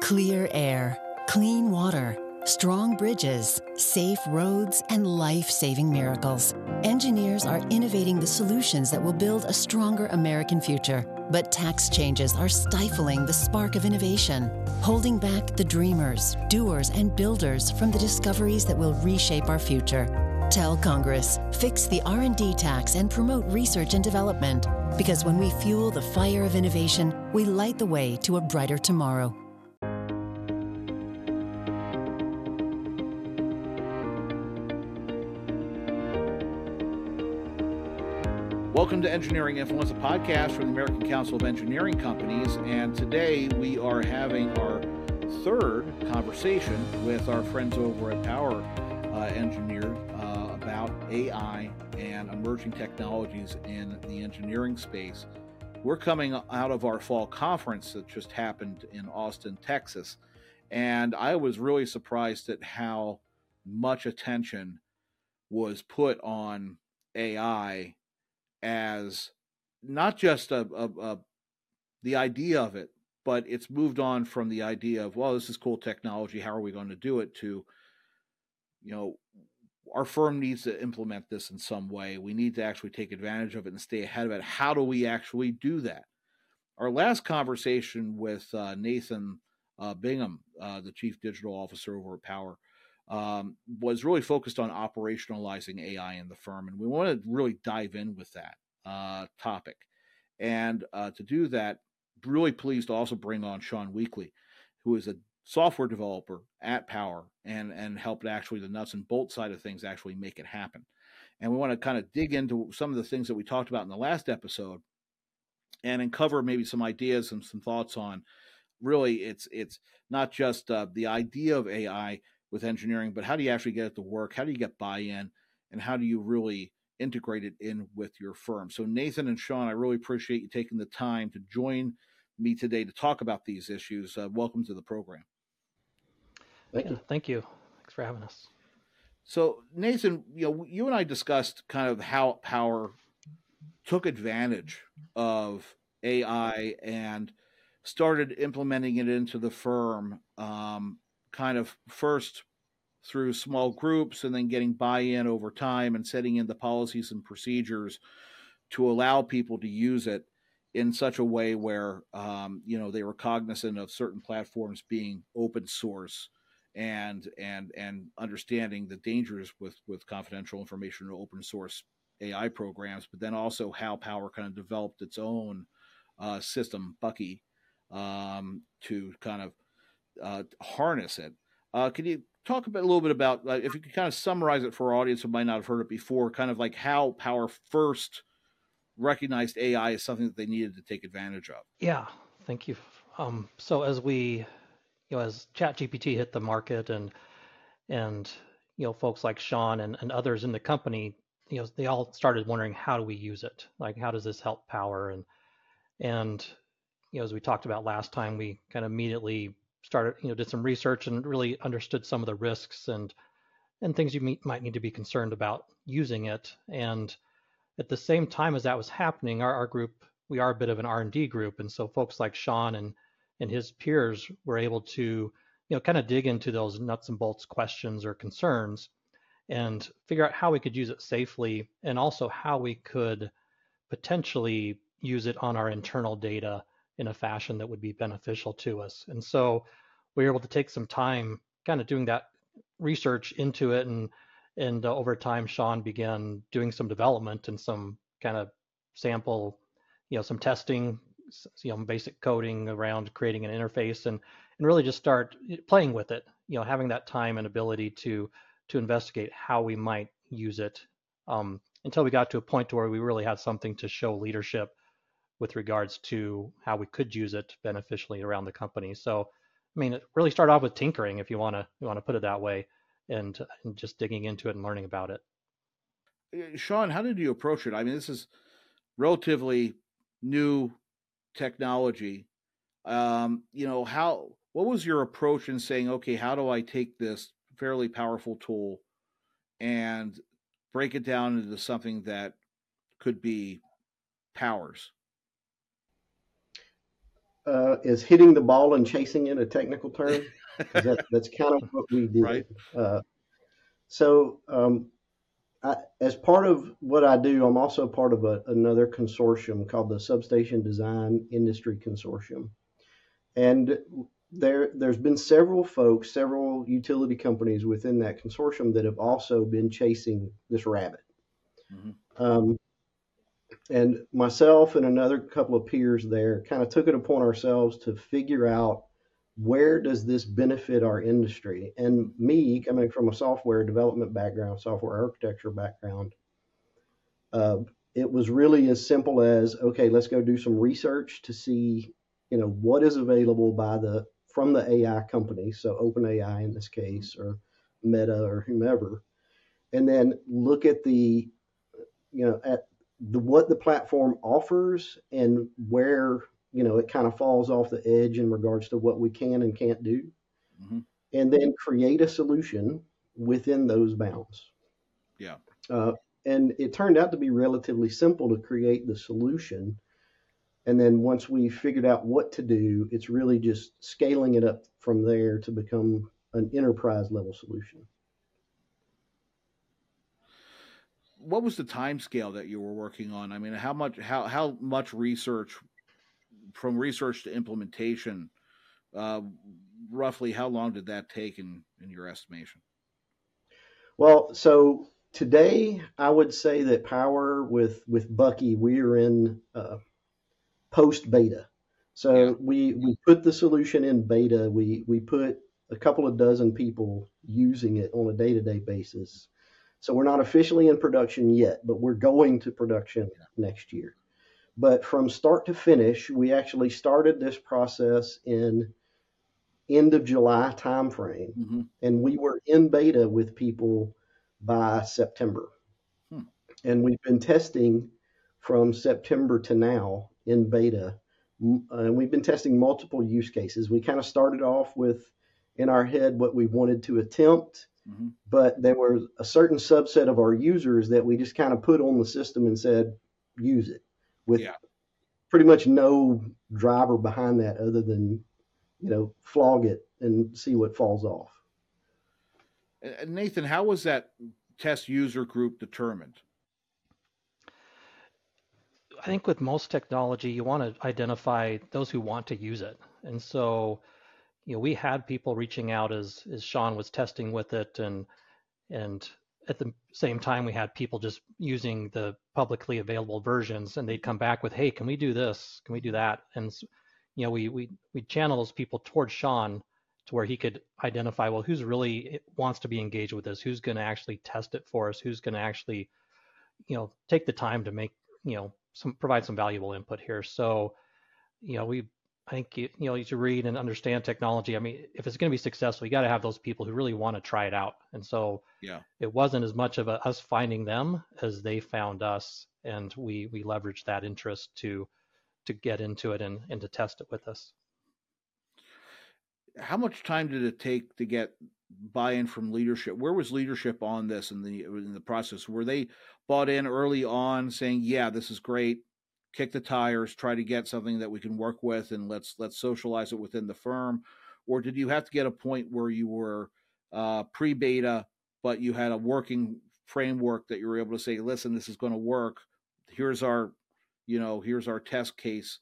Clear air, clean water, strong bridges, safe roads, and life saving miracles. Engineers are innovating the solutions that will build a stronger American future. But tax changes are stifling the spark of innovation, holding back the dreamers, doers, and builders from the discoveries that will reshape our future. Tell Congress, fix the R&D tax and promote research and development because when we fuel the fire of innovation, we light the way to a brighter tomorrow. Welcome to Engineering Influence, a podcast from the American Council of Engineering Companies. And today we are having our third conversation with our friends over at Power uh, Engineer uh, about AI and emerging technologies in the engineering space. We're coming out of our fall conference that just happened in Austin, Texas. And I was really surprised at how much attention was put on AI as not just a, a, a, the idea of it, but it's moved on from the idea of well, this is cool technology. How are we going to do it? To you know, our firm needs to implement this in some way. We need to actually take advantage of it and stay ahead of it. How do we actually do that? Our last conversation with uh, Nathan uh, Bingham, uh, the chief digital officer over at Power, um, was really focused on operationalizing AI in the firm, and we want to really dive in with that uh, topic. And uh, to do that, really pleased to also bring on Sean Weekly, who is a software developer at Power and and helped actually the nuts and bolts side of things actually make it happen. And we want to kind of dig into some of the things that we talked about in the last episode, and uncover maybe some ideas and some thoughts on. Really, it's it's not just uh, the idea of AI with engineering, but how do you actually get it to work? How do you get buy-in, and how do you really integrate it in with your firm? So Nathan and Sean, I really appreciate you taking the time to join me today to talk about these issues. Uh, welcome to the program. Thank you. thank you. Thanks for having us. So, Nathan, you know, you and I discussed kind of how Power took advantage of AI and started implementing it into the firm, um, kind of first through small groups and then getting buy-in over time and setting in the policies and procedures to allow people to use it in such a way where um, you know they were cognizant of certain platforms being open source and and and understanding the dangers with with confidential information or open source AI programs, but then also how Power kind of developed its own uh, system, Bucky, um, to kind of uh, harness it. Uh, can you talk a, bit, a little bit about uh, if you could kind of summarize it for our audience who might not have heard it before, kind of like how Power first recognized AI as something that they needed to take advantage of? Yeah, thank you. Um, so as we you know, as ChatGPT hit the market and and you know, folks like Sean and, and others in the company, you know, they all started wondering how do we use it? Like how does this help power? And and you know, as we talked about last time, we kind of immediately started, you know, did some research and really understood some of the risks and and things you might need to be concerned about using it. And at the same time as that was happening, our, our group, we are a bit of an R&D group, and so folks like Sean and and his peers were able to you know kind of dig into those nuts and bolts questions or concerns and figure out how we could use it safely and also how we could potentially use it on our internal data in a fashion that would be beneficial to us. And so we were able to take some time kind of doing that research into it and and uh, over time sean began doing some development and some kind of sample you know some testing you know basic coding around creating an interface and and really just start playing with it you know having that time and ability to to investigate how we might use it um, until we got to a point to where we really had something to show leadership with regards to how we could use it beneficially around the company. So i mean really start off with tinkering if you want to you want to put it that way and, and just digging into it and learning about it. Sean how did you approach it? I mean this is relatively new technology. Um, you know how what was your approach in saying okay how do i take this fairly powerful tool and break it down into something that could be powers uh, is hitting the ball and chasing it a technical term? that, that's kind of what we do. Right. Uh, so, um, I, as part of what I do, I'm also part of a, another consortium called the Substation Design Industry Consortium, and there there's been several folks, several utility companies within that consortium that have also been chasing this rabbit. Mm-hmm. Um, and myself and another couple of peers there kind of took it upon ourselves to figure out where does this benefit our industry? And me, coming from a software development background, software architecture background, uh, it was really as simple as okay, let's go do some research to see, you know, what is available by the from the AI company, so OpenAI in this case, or Meta or whomever, and then look at the, you know, at the what the platform offers and where you know it kind of falls off the edge in regards to what we can and can't do, mm-hmm. and then create a solution within those bounds. Yeah. Uh, and it turned out to be relatively simple to create the solution and then once we figured out what to do, it's really just scaling it up from there to become an enterprise level solution. What was the time scale that you were working on? I mean, how much how how much research from research to implementation? Uh, roughly, how long did that take in in your estimation? Well, so today I would say that Power with with Bucky, we are in uh, post beta. So yeah. we we put the solution in beta. We we put a couple of dozen people using it on a day to day basis. So we're not officially in production yet, but we're going to production next year. But from start to finish, we actually started this process in end of July timeframe, mm-hmm. and we were in beta with people by September. Hmm. And we've been testing from September to now in beta. And we've been testing multiple use cases. We kind of started off with in our head what we wanted to attempt, mm-hmm. but there was a certain subset of our users that we just kind of put on the system and said, use it with yeah. pretty much no driver behind that other than, you know, flog it and see what falls off. Nathan, how was that test user group determined? I think with most technology, you want to identify those who want to use it. And so, you know, we had people reaching out as as Sean was testing with it, and and at the same time, we had people just using the publicly available versions, and they'd come back with, "Hey, can we do this? Can we do that?" And you know, we we we channel those people towards Sean to where he could identify, well, who's really wants to be engaged with this, who's going to actually test it for us, who's going to actually, you know, take the time to make you know some provide some valuable input here. So, you know, we I think you, you know you should read and understand technology. I mean, if it's going to be successful, you got to have those people who really want to try it out. And so, yeah, it wasn't as much of a, us finding them as they found us, and we we leveraged that interest to to get into it and and to test it with us. How much time did it take to get buy-in from leadership? Where was leadership on this in the in the process? Were they bought in early on, saying, "Yeah, this is great. Kick the tires. Try to get something that we can work with, and let's let's socialize it within the firm." Or did you have to get a point where you were uh, pre-beta, but you had a working framework that you were able to say, "Listen, this is going to work. Here's our, you know, here's our test case."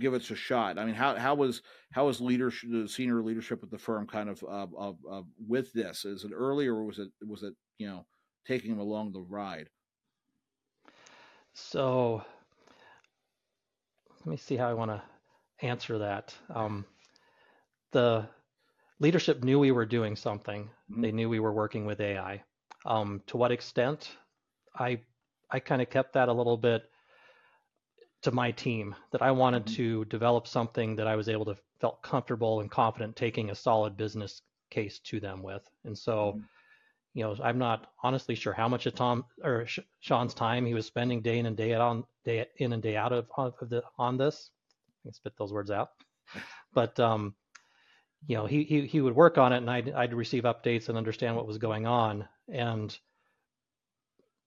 give us a shot. I mean, how how was how was leadership, the senior leadership of the firm, kind of uh, uh, uh, with this? Is it early or was it was it you know taking them along the ride? So let me see how I want to answer that. Um, the leadership knew we were doing something. Mm-hmm. They knew we were working with AI. Um, to what extent? I I kind of kept that a little bit to my team that I wanted mm-hmm. to develop something that I was able to felt comfortable and confident taking a solid business case to them with. And so, mm-hmm. You know, I'm not honestly sure how much of Tom or Sean's time he was spending day in and day out on day in and day out of, of the on this. I can spit those words out, but um, you know, he he he would work on it, and I'd I'd receive updates and understand what was going on, and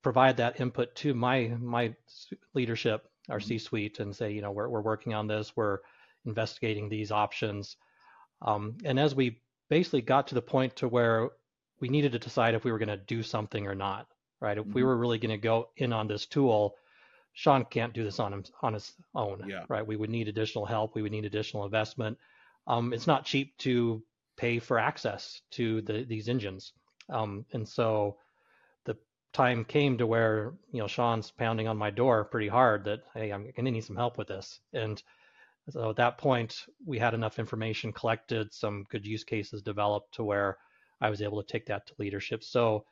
provide that input to my my leadership our mm-hmm. C-suite and say, you know, we're we're working on this. We're investigating these options. Um, and as we basically got to the point to where we needed to decide if we were going to do something or not, right? If mm-hmm. we were really going to go in on this tool, Sean can't do this on him on his own, yeah. right? We would need additional help. We would need additional investment. Um, it's not cheap to pay for access to the, these engines, um, and so the time came to where you know Sean's pounding on my door pretty hard that hey, I'm going to need some help with this, and so at that point we had enough information collected, some good use cases developed to where I was able to take that to leadership. So,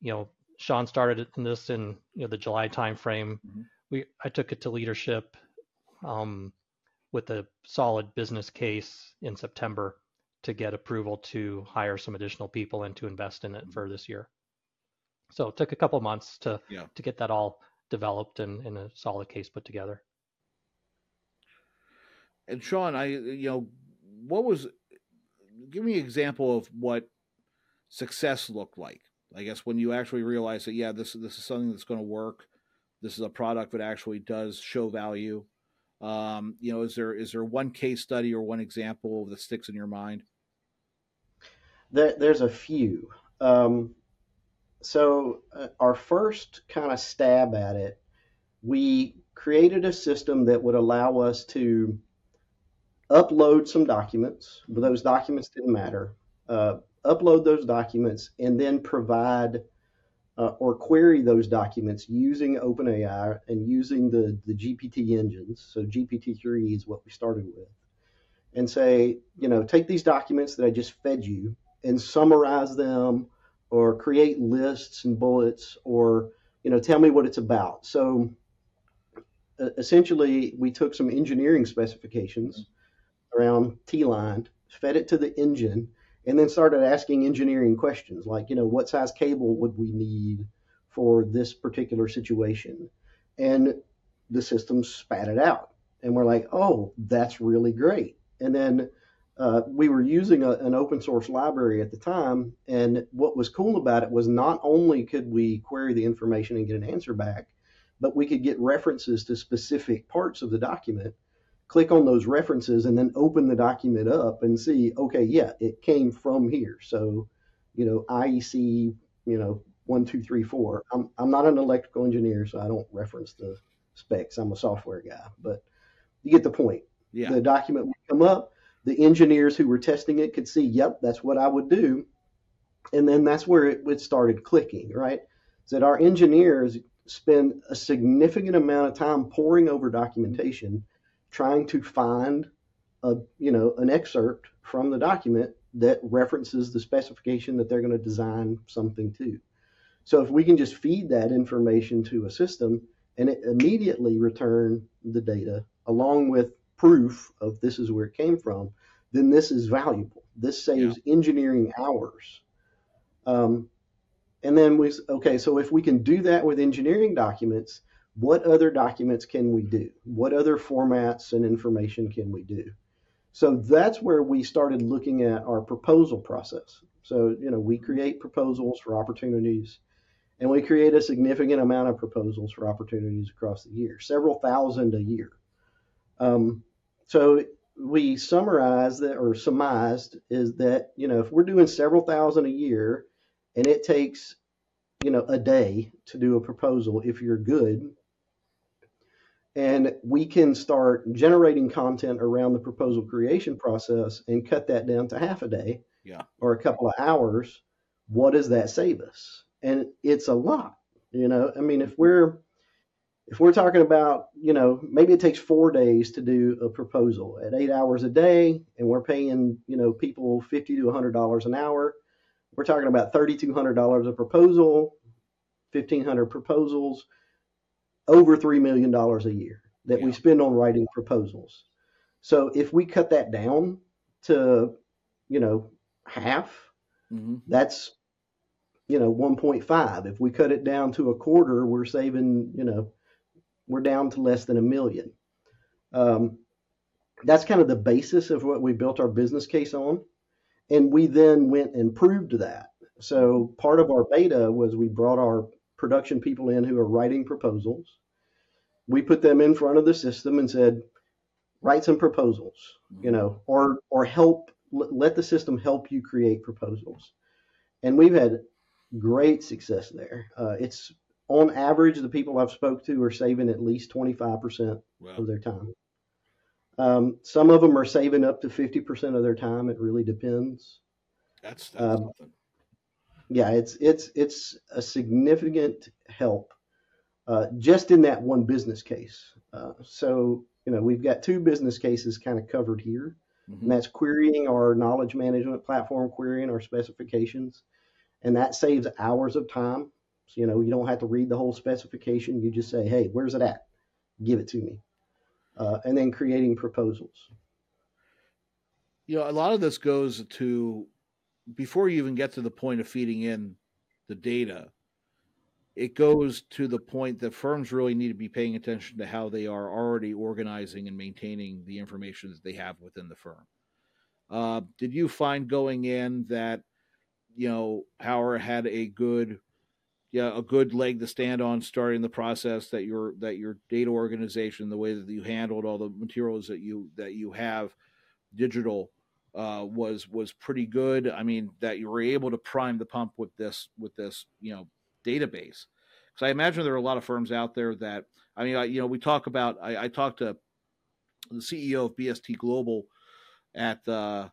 you know, Sean started in this in you know the July timeframe. Mm-hmm. We I took it to leadership um, with a solid business case in September to get approval to hire some additional people and to invest in it mm-hmm. for this year. So it took a couple months to yeah. to get that all developed and, and a solid case put together. And Sean, I you know, what was give me an example of what success looked like I guess when you actually realize that yeah, this this is something that's going to work. This is a product that actually does show value. Um, you know, is there is there one case study or one example that sticks in your mind? There, there's a few. Um, so uh, our first kind of stab at it, we created a system that would allow us to upload some documents, but those documents didn't matter. Uh, upload those documents, and then provide uh, or query those documents using OpenAI and using the, the GPT engines. So GPT-3 is what we started with. And say, you know, take these documents that I just fed you and summarize them or create lists and bullets or, you know, tell me what it's about. So uh, essentially, we took some engineering specifications around T-line, fed it to the engine, and then started asking engineering questions like, you know, what size cable would we need for this particular situation? And the system spat it out. And we're like, oh, that's really great. And then uh, we were using a, an open source library at the time. And what was cool about it was not only could we query the information and get an answer back, but we could get references to specific parts of the document click on those references and then open the document up and see, okay, yeah, it came from here. So, you know, IEC, you know, one, two, three, four. I'm, I'm not an electrical engineer, so I don't reference the specs. I'm a software guy, but you get the point. Yeah. The document would come up. The engineers who were testing it could see, yep, that's what I would do. And then that's where it, it started clicking, right? So that our engineers spend a significant amount of time poring over documentation trying to find a you know an excerpt from the document that references the specification that they're going to design something to. So if we can just feed that information to a system and it immediately return the data along with proof of this is where it came from, then this is valuable. This saves yeah. engineering hours. Um, and then we okay, so if we can do that with engineering documents, what other documents can we do? What other formats and information can we do? So that's where we started looking at our proposal process. So, you know, we create proposals for opportunities and we create a significant amount of proposals for opportunities across the year, several thousand a year. Um, so we summarized that or surmised is that, you know, if we're doing several thousand a year and it takes, you know, a day to do a proposal, if you're good, and we can start generating content around the proposal creation process and cut that down to half a day yeah. or a couple of hours. What does that save us? And it's a lot you know? I mean if we're if we're talking about you know maybe it takes four days to do a proposal. At eight hours a day and we're paying you know people 50 to 100 dollars an hour we're talking about 3200 dollars a proposal 1500 proposals over $3 million a year that yeah. we spend on writing proposals. So if we cut that down to, you know, half, mm-hmm. that's, you know, 1.5. If we cut it down to a quarter, we're saving, you know, we're down to less than a million. Um, that's kind of the basis of what we built our business case on. And we then went and proved that. So part of our beta was we brought our production people in who are writing proposals. We put them in front of the system and said, write some proposals, you know, or or help let the system help you create proposals. And we've had great success there. Uh, it's on average the people I've spoke to are saving at least 25% wow. of their time. Um, some of them are saving up to 50% of their time. It really depends. That's, that's um, yeah, it's it's it's a significant help uh, just in that one business case. Uh, so you know we've got two business cases kind of covered here, mm-hmm. and that's querying our knowledge management platform, querying our specifications, and that saves hours of time. So, you know you don't have to read the whole specification. You just say, hey, where's it at? Give it to me, uh, and then creating proposals. You know, a lot of this goes to before you even get to the point of feeding in the data, it goes to the point that firms really need to be paying attention to how they are already organizing and maintaining the information that they have within the firm. Uh, did you find going in that you know Power had a good yeah a good leg to stand on starting the process that your that your data organization the way that you handled all the materials that you that you have digital uh, was was pretty good. I mean, that you were able to prime the pump with this with this you know database. Because I imagine there are a lot of firms out there that I mean, I, you know, we talk about. I, I talked to the CEO of BST Global at the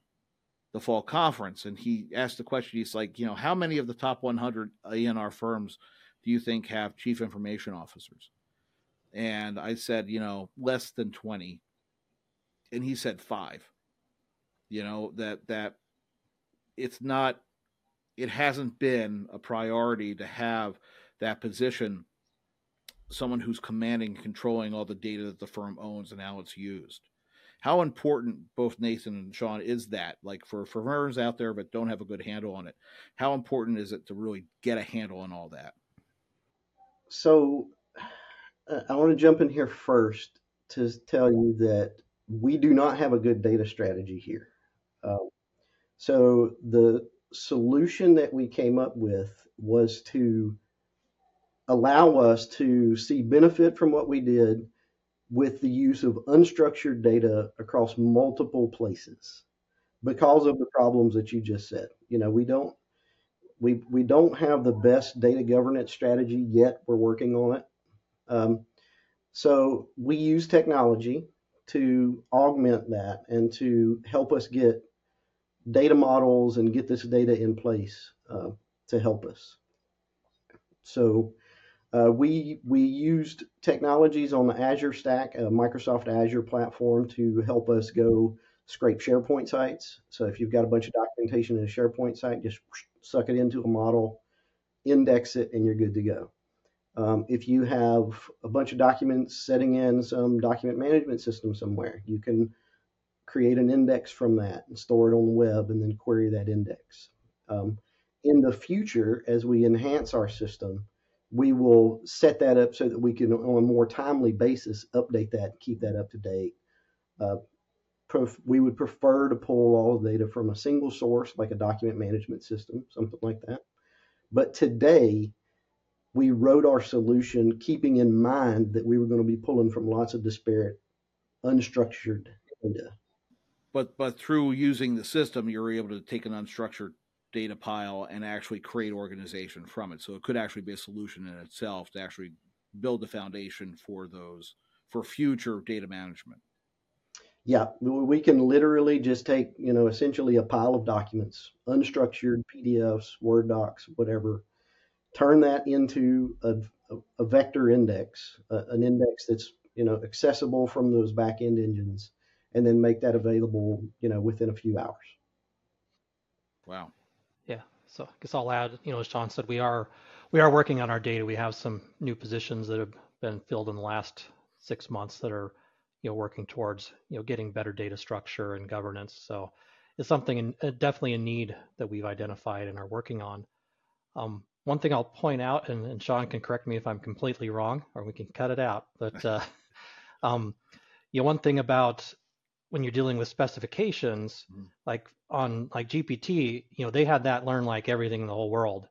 the fall conference, and he asked the question. He's like, you know, how many of the top 100 ENR firms do you think have chief information officers? And I said, you know, less than 20. And he said five you know that that it's not it hasn't been a priority to have that position someone who's commanding and controlling all the data that the firm owns and how it's used. How important both nathan and sean is that? Like for, for firms out there but don't have a good handle on it how important is it to really get a handle on all that? So uh, i want to jump in here first to tell you that we do not have a good data strategy here um, so the solution that we came up with was to allow us to see benefit from what we did with the use of unstructured data across multiple places because of the problems that you just said. You know, we don't we we don't have the best data governance strategy yet. We're working on it. Um, so we use technology to augment that and to help us get data models and get this data in place uh, to help us. So uh, we we used technologies on the Azure Stack, a Microsoft Azure platform, to help us go scrape SharePoint sites. So if you've got a bunch of documentation in a SharePoint site, just suck it into a model, index it, and you're good to go. Um, if you have a bunch of documents setting in some document management system somewhere, you can create an index from that and store it on the web and then query that index. Um, in the future, as we enhance our system, we will set that up so that we can, on a more timely basis, update that, keep that up to date. Uh, we would prefer to pull all the data from a single source, like a document management system, something like that. But today, we wrote our solution keeping in mind that we were going to be pulling from lots of disparate, unstructured data but but through using the system, you're able to take an unstructured data pile and actually create organization from it. So it could actually be a solution in itself to actually build the foundation for those for future data management. Yeah, we can literally just take, you know, essentially a pile of documents, unstructured PDFs, Word docs, whatever, turn that into a, a, vector index, an index that's, you know, accessible from those back end engines and then make that available, you know, within a few hours. Wow. Yeah. So I guess I'll add, you know, as Sean said, we are we are working on our data. We have some new positions that have been filled in the last six months that are, you know, working towards, you know, getting better data structure and governance. So it's something in, uh, definitely a need that we've identified and are working on. Um, one thing I'll point out, and, and, Sean can correct me if I'm completely wrong, or we can cut it out. But uh, um, you know, one thing about when you're dealing with specifications, mm-hmm. like on like GPT, you know, they had that learn like everything in the whole world.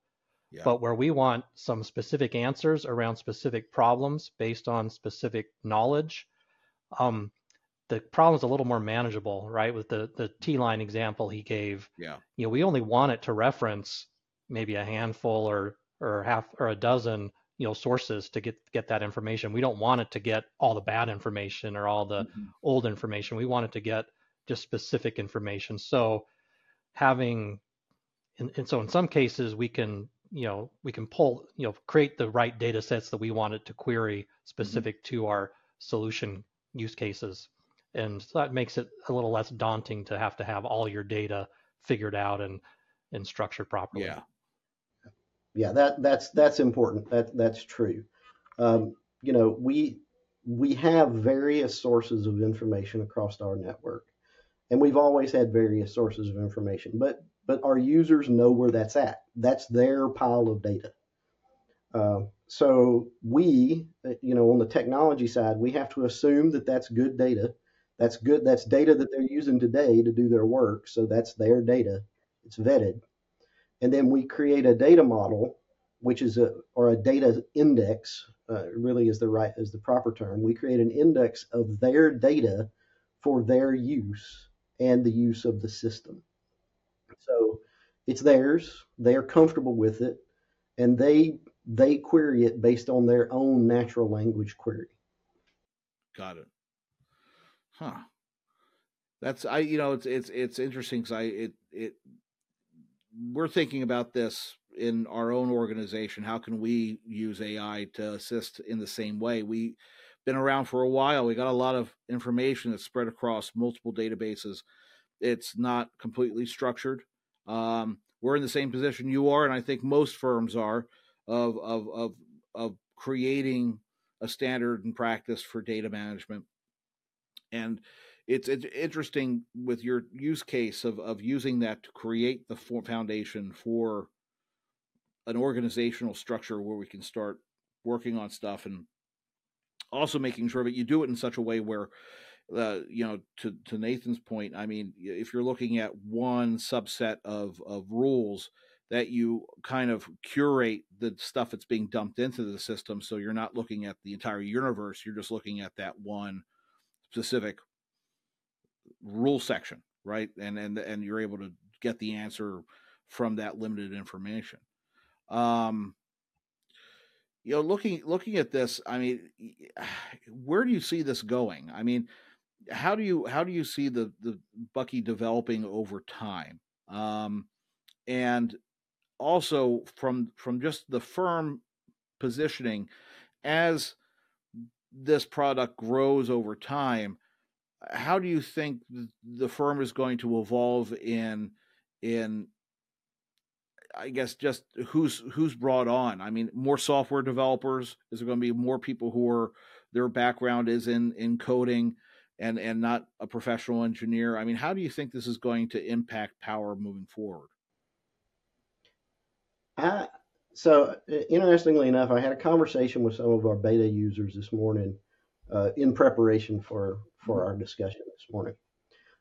Yeah. But where we want some specific answers around specific problems based on specific knowledge, um, the problem's a little more manageable, right? With the the T line example he gave. Yeah. You know, we only want it to reference maybe a handful or or half or a dozen you know sources to get get that information. We don't want it to get all the bad information or all the mm-hmm. old information. We want it to get just specific information. So having and, and so in some cases we can you know we can pull you know create the right data sets that we want it to query mm-hmm. specific mm-hmm. to our solution use cases and so that makes it a little less daunting to have to have all your data figured out and and structured properly yeah yeah that that's that's important. That that's true. Um, you know we we have various sources of information across our network and we've always had various sources of information but but our users know where that's at. That's their pile of data. Uh, so we you know on the technology side we have to assume that that's good data. That's good that's data that they're using today to do their work so that's their data. It's vetted and then we create a data model, which is a or a data index. Uh, really is the right is the proper term. We create an index of their data for their use and the use of the system. So it's theirs. They're comfortable with it, and they they query it based on their own natural language query. Got it. Huh. That's I you know it's it's it's interesting because I it it we're thinking about this in our own organization. How can we use AI to assist in the same way? We've been around for a while. We got a lot of information that's spread across multiple databases. It's not completely structured. Um, we're in the same position you are, and I think most firms are of of of of creating a standard and practice for data management. And it's, it's interesting with your use case of, of using that to create the foundation for an organizational structure where we can start working on stuff and also making sure that you do it in such a way where uh, you know to, to nathan's point i mean if you're looking at one subset of, of rules that you kind of curate the stuff that's being dumped into the system so you're not looking at the entire universe you're just looking at that one specific rule section, right? And and and you're able to get the answer from that limited information. Um, you know, looking looking at this, I mean, where do you see this going? I mean, how do you how do you see the the Bucky developing over time? Um, and also from from just the firm positioning as this product grows over time how do you think the firm is going to evolve in in I guess just who's who's brought on. I mean, more software developers. Is there going to be more people who are their background is in in coding and and not a professional engineer? I mean, how do you think this is going to impact power moving forward? I, so interestingly enough, I had a conversation with some of our beta users this morning uh, in preparation for for our discussion this morning.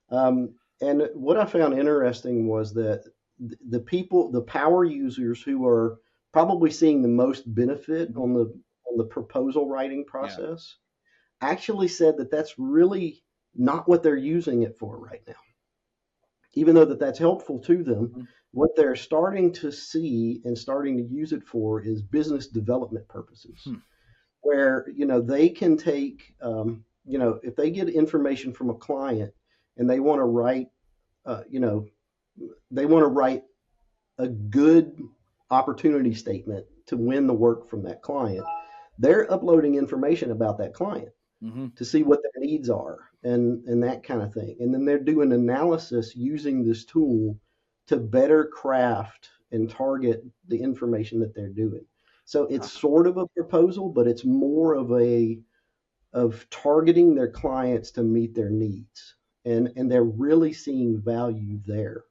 Um, and what I found interesting was that the people, the power users who are probably seeing the most benefit on the on the proposal writing process, yeah. actually said that that's really not what they're using it for right now. Even though that that's helpful to them, mm-hmm. what they're starting to see and starting to use it for is business development purposes. Hmm where you know they can take um, you know if they get information from a client and they want to write uh, you know they want to write a good opportunity statement to win the work from that client they're uploading information about that client mm-hmm. to see what their needs are and and that kind of thing and then they're doing analysis using this tool to better craft and target the information that they're doing so it's sort of a proposal, but it's more of a of targeting their clients to meet their needs, and and they're really seeing value there.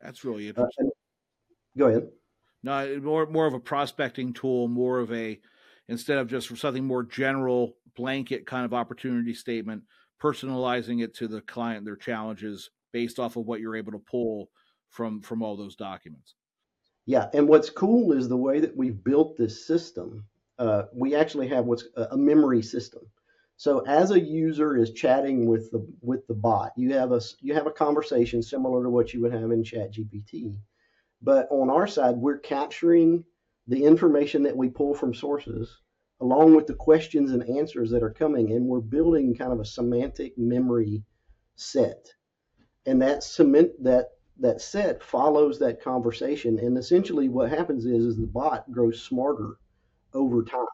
That's really uh, interesting. Uh, go ahead. No, more more of a prospecting tool, more of a instead of just something more general, blanket kind of opportunity statement, personalizing it to the client, their challenges based off of what you're able to pull from from all those documents. Yeah, and what's cool is the way that we've built this system. Uh, we actually have what's a memory system. So as a user is chatting with the with the bot, you have a you have a conversation similar to what you would have in ChatGPT. But on our side, we're capturing the information that we pull from sources along with the questions and answers that are coming and we're building kind of a semantic memory set. And that cement that that set follows that conversation and essentially what happens is is the bot grows smarter over time.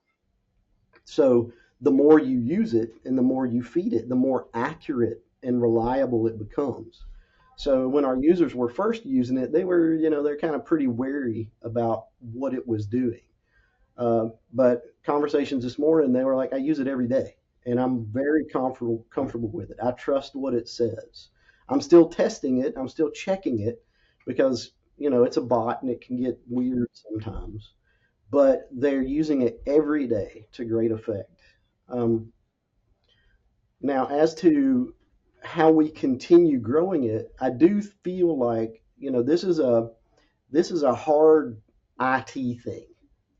So the more you use it and the more you feed it, the more accurate and reliable it becomes. So when our users were first using it, they were, you know, they're kind of pretty wary about what it was doing. Uh, but conversations this morning, they were like, I use it every day, and I'm very comfortable comfortable with it. I trust what it says. I'm still testing it. I'm still checking it because you know it's a bot and it can get weird sometimes. But they're using it every day to great effect. Um, now, as to how we continue growing it, I do feel like you know this is a this is a hard IT thing.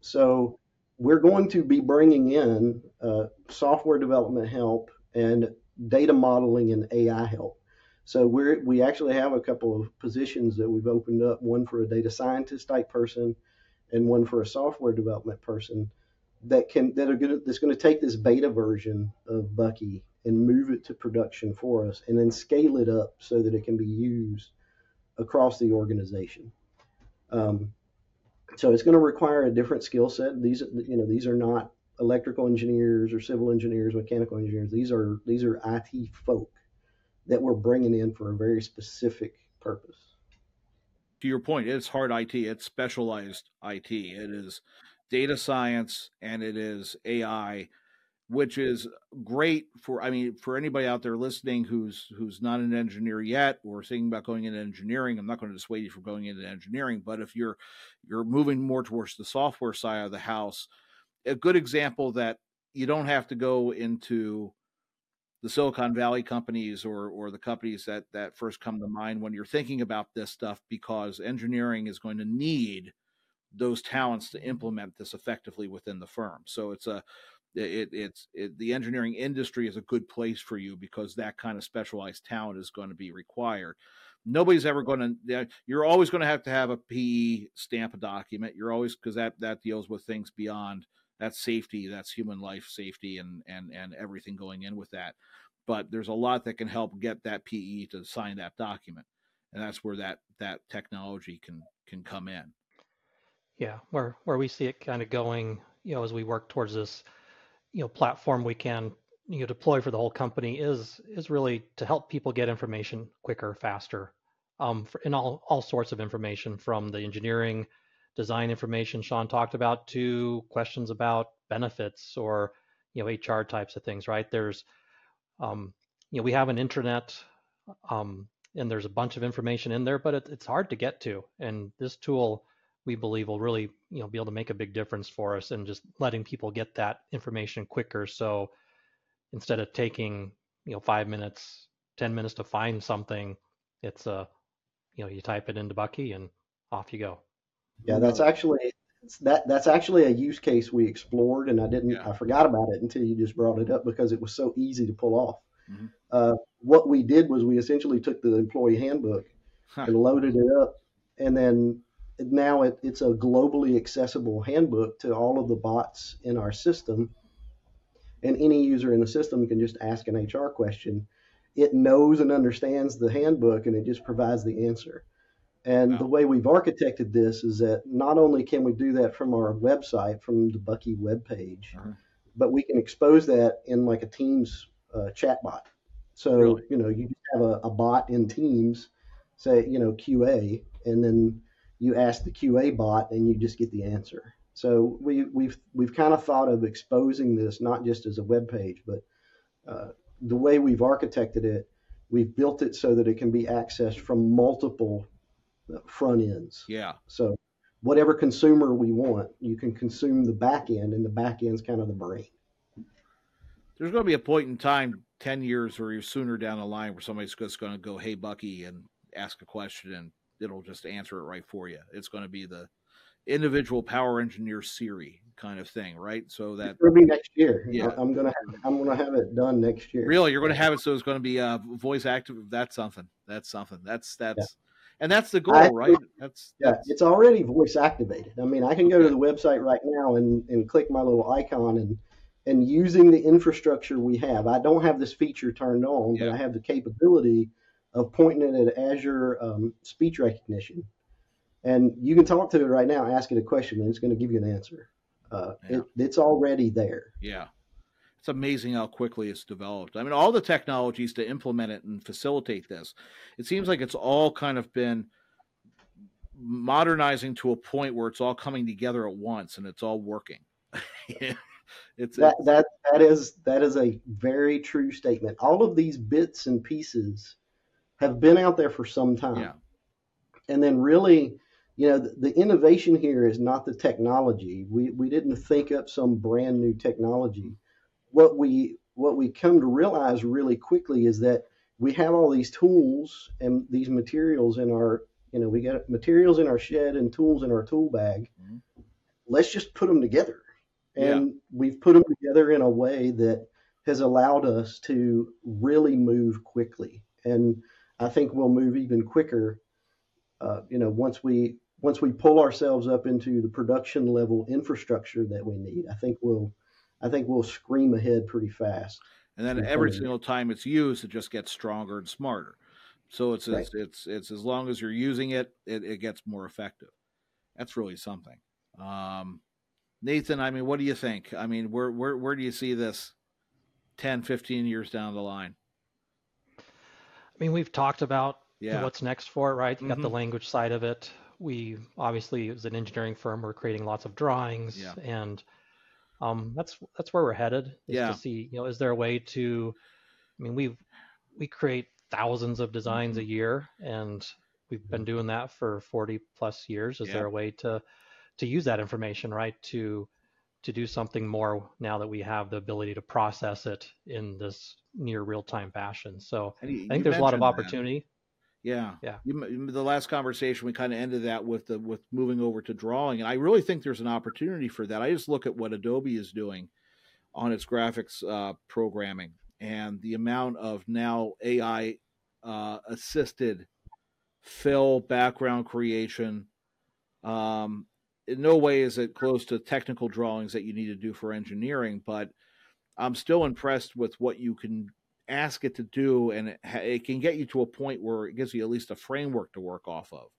So we're going to be bringing in uh, software development help and data modeling and AI help. So we're we actually have a couple of positions that we've opened up, one for a data scientist type person and one for a software development person that can that are going that's to take this beta version of Bucky and move it to production for us and then scale it up so that it can be used across the organization. Um, so it's going to require a different skill set. These you know these are not electrical engineers or civil engineers, mechanical engineers. These are these are IT folk that we're bringing in for a very specific purpose. To your point, it's hard IT. It's specialized IT. It is data science and it is AI, which is great for I mean for anybody out there listening who's who's not an engineer yet or thinking about going into engineering. I'm not going to dissuade you from going into engineering, but if you're you're moving more towards the software side of the house, a good example that you don't have to go into the Silicon Valley companies or or the companies that that first come to mind when you're thinking about this stuff because engineering is going to need those talents to implement this effectively within the firm. So it's a it, it's it, the engineering industry is a good place for you because that kind of specialized talent is going to be required. Nobody's ever going to. You're always going to have to have a PE stamp a document. You're always because that that deals with things beyond that's safety, that's human life safety, and and and everything going in with that. But there's a lot that can help get that PE to sign that document, and that's where that that technology can can come in. Yeah, where where we see it kind of going, you know, as we work towards this, you know, platform we can you know deploy for the whole company is is really to help people get information quicker, faster, um, in all all sorts of information from the engineering design information Sean talked about to questions about benefits or you know HR types of things, right? There's um, you know we have an internet um, and there's a bunch of information in there, but it, it's hard to get to. And this tool we believe will really you know be able to make a big difference for us and just letting people get that information quicker. So instead of taking you know five minutes, ten minutes to find something, it's a you know you type it into Bucky and off you go. Yeah, that's actually that that's actually a use case we explored, and I didn't yeah. I forgot about it until you just brought it up because it was so easy to pull off. Mm-hmm. Uh, what we did was we essentially took the employee handbook huh. and loaded it up, and then now it, it's a globally accessible handbook to all of the bots in our system, and any user in the system can just ask an HR question. It knows and understands the handbook, and it just provides the answer. And wow. the way we've architected this is that not only can we do that from our website, from the Bucky webpage, uh-huh. but we can expose that in like a Teams uh, chat bot. So, really? you know, you have a, a bot in Teams, say, you know, QA, and then you ask the QA bot and you just get the answer. So we, we've we've kind of thought of exposing this not just as a web page, but uh, the way we've architected it, we've built it so that it can be accessed from multiple front ends. Yeah. So whatever consumer we want, you can consume the back end, and the back end's kind of the brain. There's going to be a point in time, ten years or sooner down the line, where somebody's just going to go, "Hey, Bucky," and ask a question, and it'll just answer it right for you. It's going to be the individual power engineer Siri kind of thing, right? So that it'll be next year. Yeah. I'm gonna have, I'm gonna have it done next year. really you're going to have it so it's going to be uh, voice active. That's something. That's something. That's that's and that's the goal, I- right? That's, Yeah, that's it's already voice activated. I mean, I can go to the website right now and, and click my little icon and and using the infrastructure we have. I don't have this feature turned on, but I have the capability of pointing it at Azure um, speech recognition, and you can talk to it right now, ask it a question, and it's going to give you an answer. Uh, Yeah. it, it's already there. Yeah. It's amazing how quickly it's developed. I mean, all the technologies to implement it and facilitate this, it seems like it's all kind of been modernizing to a point where it's all coming together at once and it's all working. it's, That it's- that that is that is a very true statement. All of these bits and pieces have been out there for some time. yeah, and then really you know the, the innovation here is not the technology we we didn't think up some brand new technology what we what we come to realize really quickly is that we have all these tools and these materials in our you know we got materials in our shed and tools in our tool bag. Mhm. let's just put them together. And we've put them together in a way that has allowed us to really move quickly. And i think we'll move even quicker uh, you know, once we once we pull ourselves up into the production level infrastructure that we need, I think we'll I think we'll scream ahead pretty fast. and then every single time it's used, it just gets stronger and smarter. So it's Right. it's, it's it's as long as you're using it, it, it gets more effective. That's really something. Um, Nathan, I mean, what do you think? I mean, where where where do you see this 10, 15 years down the line? I mean, we've talked about Yeah. what's next for it, right? You got the Mhm. language side of it. We obviously, as an engineering firm, we're creating lots of drawings, Yeah. and um, that's that's where we're headed. Is Yeah. to see, you know, is there a way to? I mean, we we create thousands of designs Mm-hmm. a year, and we've been doing that for 40 plus years. Is Yeah. there a way to to use that information, right? To to do something more now that we have the ability to process it in this near real time fashion. So you- I think there's a lot of opportunity. Yeah, Yeah. You, the last conversation we kind of ended that with the with moving over to drawing, and I really think there's an opportunity for that. I just look at what Adobe is doing on its graphics uh, programming and the amount of now AI uh, assisted fill background creation. Um, in no way is it close to technical drawings that you need to do for engineering, but I'm still impressed with what you can ask it to do, and it, it can get you to a point where it gives you at least a framework to work off of.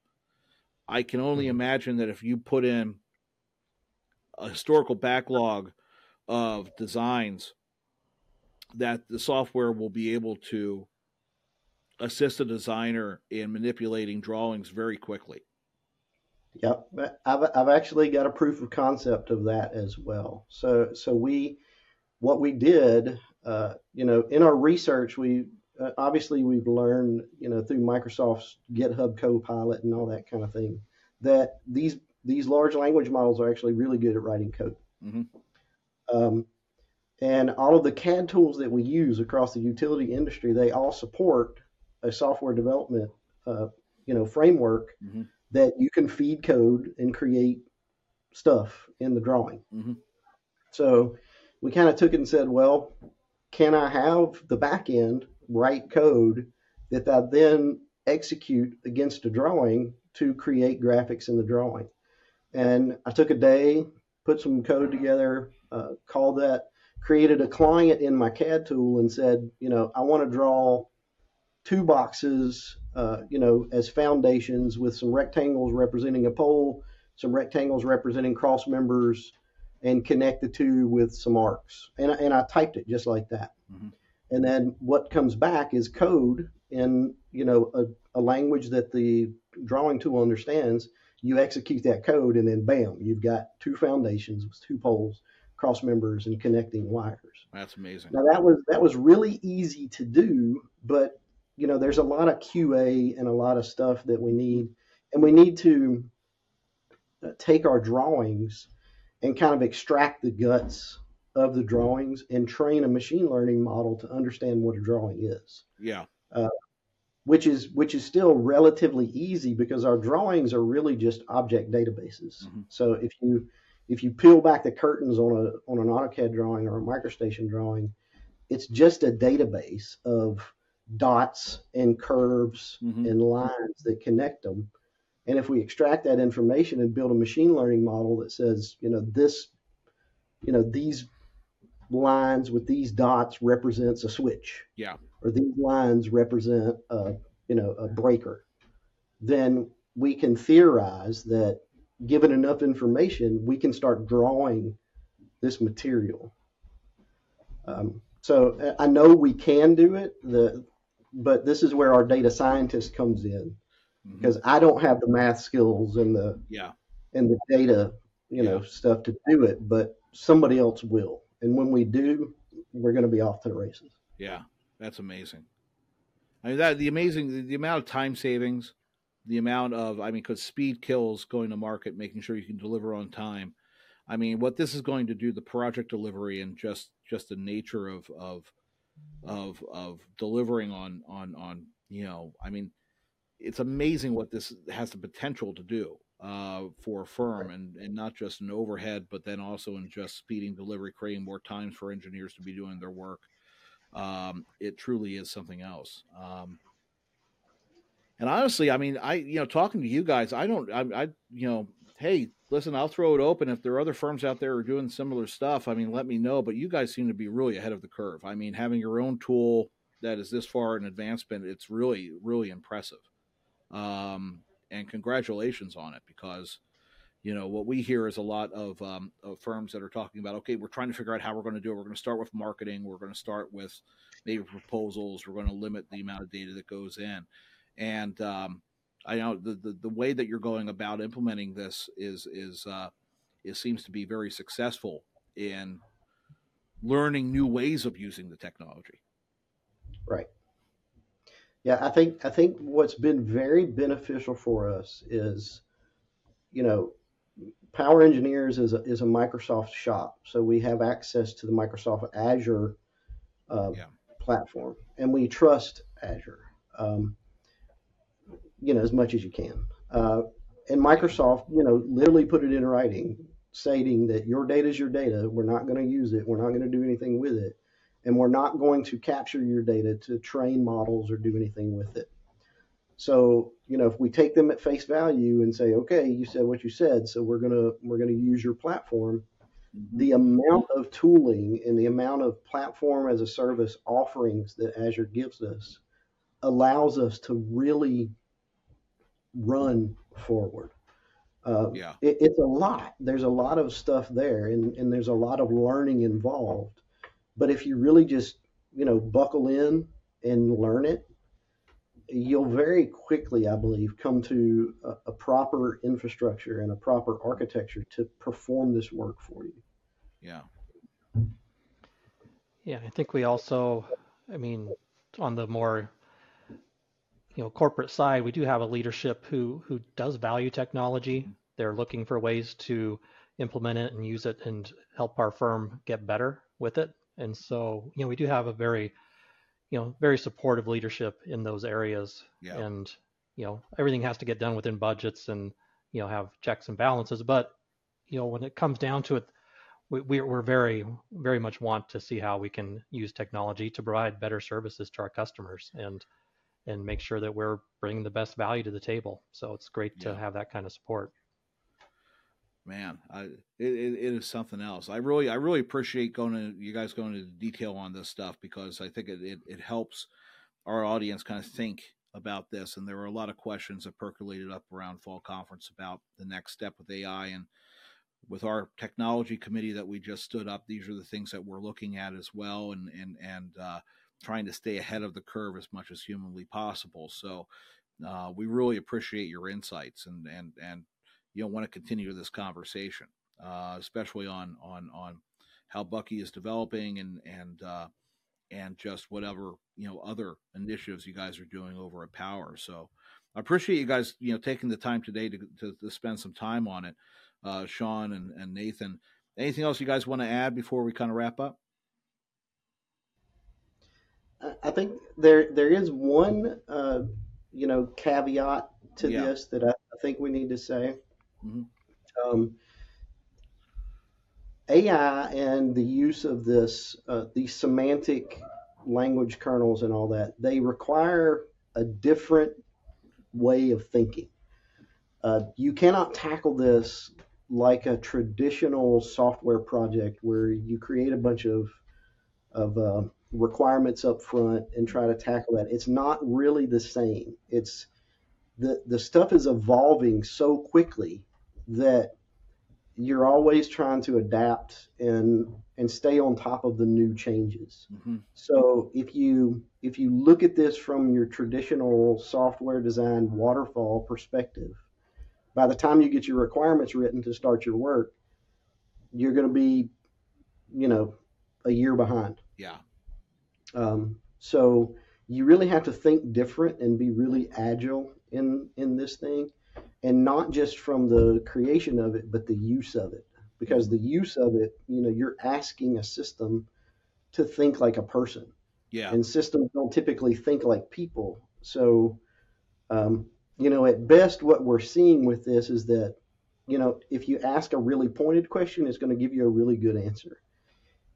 I can only Mhm. imagine that if you put in a historical backlog of designs, that the software will be able to assist a designer in manipulating drawings very quickly. Yep, I've I've actually got a proof of concept of that as well. So so we what we did, uh, you know, in our research, we uh, obviously we've learned, you know, through Microsoft's GitHub Copilot and all that kind of thing, that these these large language models are actually really good at writing code. Mhm. Um, and all of the CAD tools that we use across the utility industry, they all support a software development, uh, you know, framework Mhm. that you can feed code and create stuff in the drawing. Mhm. So we kind of took it and said, well, can I have the back end write code that I then execute against a drawing to create graphics in the drawing? And I took a day, put some code together, uh, called that, created a client in my CAD tool, and said, you know, I want to draw two boxes, uh, you know, as foundations with some rectangles representing a pole, some rectangles representing cross members, and connect the two with some arcs. And, I- and I typed it just like that. Mhm. And then what comes back is code in, you know, a, a language that the drawing tool understands. You execute that code, and then bam, you've got two foundations with two poles, cross members, and connecting wires. That's amazing. Now that was that was really easy to do, but you know there's a lot of QA and a lot of stuff that we need, and we need to uh, take our drawings and kind of extract the guts of the drawings and train a machine learning model to understand what a drawing is. Yeah. which is which is still relatively easy because our drawings are really just object databases. Mm-hmm. So if you if you peel back the curtains on a on an AutoCAD drawing or a MicroStation drawing, it's just a database of dots and curves mm-hmm. and lines that connect them. And if we extract that information and build a machine learning model that says, you know, this, you know, these lines with these dots represents a switch. Yeah. Or these lines represent a, you know, a breaker. Then we can theorize that given enough information, we can start drawing this material. Um, so I know we can do it, the, but this is where our data scientist comes in mm-hmm. because I don't have the math skills and the yeah and the data you know stuff to do it, but somebody else will. And when we do, we're going to be off to the races. Yeah, that's amazing. I mean that the amazing the, the amount of time savings the amount of I mean, because speed kills going to market, making sure you can deliver on time. I mean, what this is going to do, the project delivery and just just the nature of of of of delivering on on on you know, I mean, it's amazing what this has the potential to do uh, for a firm, and and not just an overhead, but then also in just speeding delivery, creating more times for engineers to be doing their work. Um, it truly is something else. Um, and honestly, I mean, I you know, talking to you guys, I don't, I, I you know, hey, listen, I'll throw it open. If there are other firms out there who are doing similar stuff, I mean, let me know. But you guys seem to be really ahead of the curve. I mean, having your own tool that is this far in advancement, it's really, really impressive. Um, and congratulations on it because, you know, what we hear is a lot of, um, of firms that are talking about, okay, we're trying to figure out how we're going to do it. We're going to start with marketing. We're going to start with maybe proposals. We're going to limit the amount of data that goes in and um, I know the, the, the way that you're going about implementing this is is uh, it seems to be very successful in learning new ways of using the technology. Right. Yeah, I think I think what's been very beneficial for us is, you know, Power Engineers is a, is a Microsoft shop, so we have access to the Microsoft Azure uh, yeah. platform, and we trust Azure. Um, you know, as much as you can. Uh, and Microsoft, you know, literally put it in writing, stating that your data is your data. We're not going to use it. We're not going to do anything with it, and we're not going to capture your data to train models or do anything with it. So, you know, if we take them at face value and say, okay, you said what you said, so we're gonna we're gonna use your platform. Mm-hmm. The amount of tooling and the amount of platform as a service offerings that Azure gives us allows us to really run forward. Uh, yeah, it, it's a lot. There's a lot of stuff there, and, and there's a lot of learning involved. But if you really just you know buckle in and learn it, you'll very quickly, I believe, come to a, a proper infrastructure and a proper architecture to perform this work for you. Yeah. Yeah, I think we also, I mean, on the more you know corporate side, we do have a leadership who who does value technology. Mm-hmm. They're looking for ways to implement it and use it and help our firm get better with it. And so, you know, we do have a very, you know, very supportive leadership in those areas. Yeah. And, you know, everything has to get done within budgets and, you know, have checks and balances. But, you know, when it comes down to it, we, we're very, very much want to see how we can use technology to provide better services to our customers. And, and make sure that we're bringing the best value to the table. So it's great yeah. to have that kind of support. Man, I, it, it is something else. I really, I really appreciate going to you guys going into detail on this stuff because I think it, it, it helps our audience kind of think about this. And there were a lot of questions that percolated up around fall conference about the next step with AI and with our technology committee that we just stood up. These are the things that we're looking at as well. And, and, and, uh, trying to stay ahead of the curve as much as humanly possible. So uh, we really appreciate your insights and and and you know want to continue this conversation, uh, especially on on on how Bucky is developing and and uh, and just whatever you know other initiatives you guys are doing over at Power. So I appreciate you guys you know taking the time today to to, to spend some time on it, uh, Sean and, and Nathan. Anything else you guys want to add before we kind of wrap up? I think there there is one uh, you know caveat to Yeah. this that I, I think we need to say. Mhm. Um, AI and the use of this uh, these semantic language kernels and all that they require a different way of thinking. Uh, you cannot tackle this like a traditional software project where you create a bunch of of uh, requirements up front and try to tackle that. It's not really the same. It's the the stuff is evolving so quickly that you're always trying to adapt and and stay on top of the new changes. Mhm. So if you if you look at this from your traditional software design waterfall perspective, by the time you get your requirements written to start your work, you're going to be, you know, a year behind. Yeah. Um, so you really have to think different and be really agile in in this thing, and not just from the creation of it, but the use of it. Because the use of it, you know, you're asking a system to think like a person, Yeah. and systems don't typically think like people. So, um, you know, at best, what we're seeing with this is that, you know, if you ask a really pointed question, it's going to give you a really good answer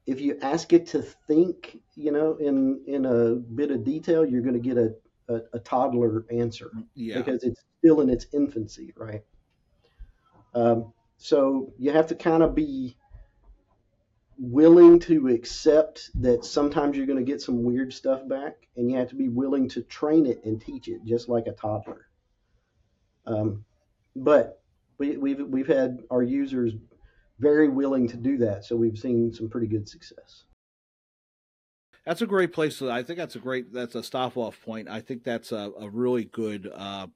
if you ask it to think, you know, in in a bit of detail, you're going to get a, a, a toddler answer Yeah. because it's still in its infancy, right? Um, so you have to kind of be willing to accept that sometimes you're going to get some weird stuff back, and you have to be willing to train it and teach it just like a toddler. Um, but we, we've we've had our users very willing to do that, so we've seen some pretty good success. That's a great place. To, I think that's a great. That's a stop off point. I think that's a, a really good uh,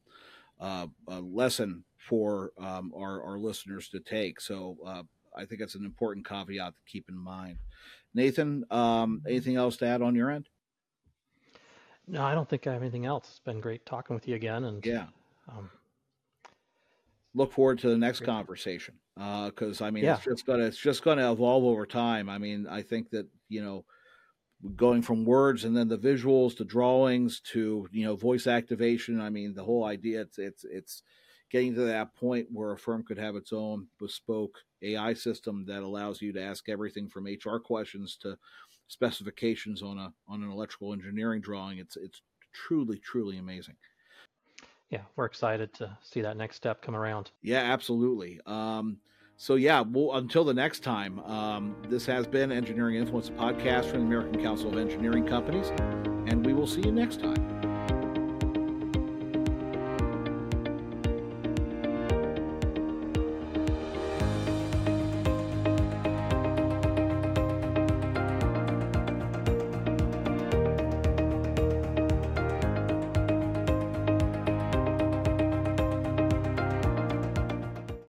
uh, uh, lesson for um, our our listeners to take. So uh, I think it's an important caveat to keep in mind. Nathan, um, anything else to add on your end? No, I don't think I have anything else. It's been great talking with you again, and Yeah. um, Look forward to the next conversation because I mean Yeah. it's just gonna it's just gonna evolve over time. I mean I think that you know going from words and then the visuals to drawings to you know voice activation. I mean the whole idea it's it's it's getting to that point where a firm could have its own bespoke AI system that allows you to ask everything from HR questions to specifications on a on an electrical engineering drawing. It's it's truly truly amazing. yeah, we're excited to see that next step come around. Yeah, absolutely. Um, so yeah, well, until the next time, um, this has been Engineering Influence podcast from the American Council of Engineering Companies, and we will see you next time.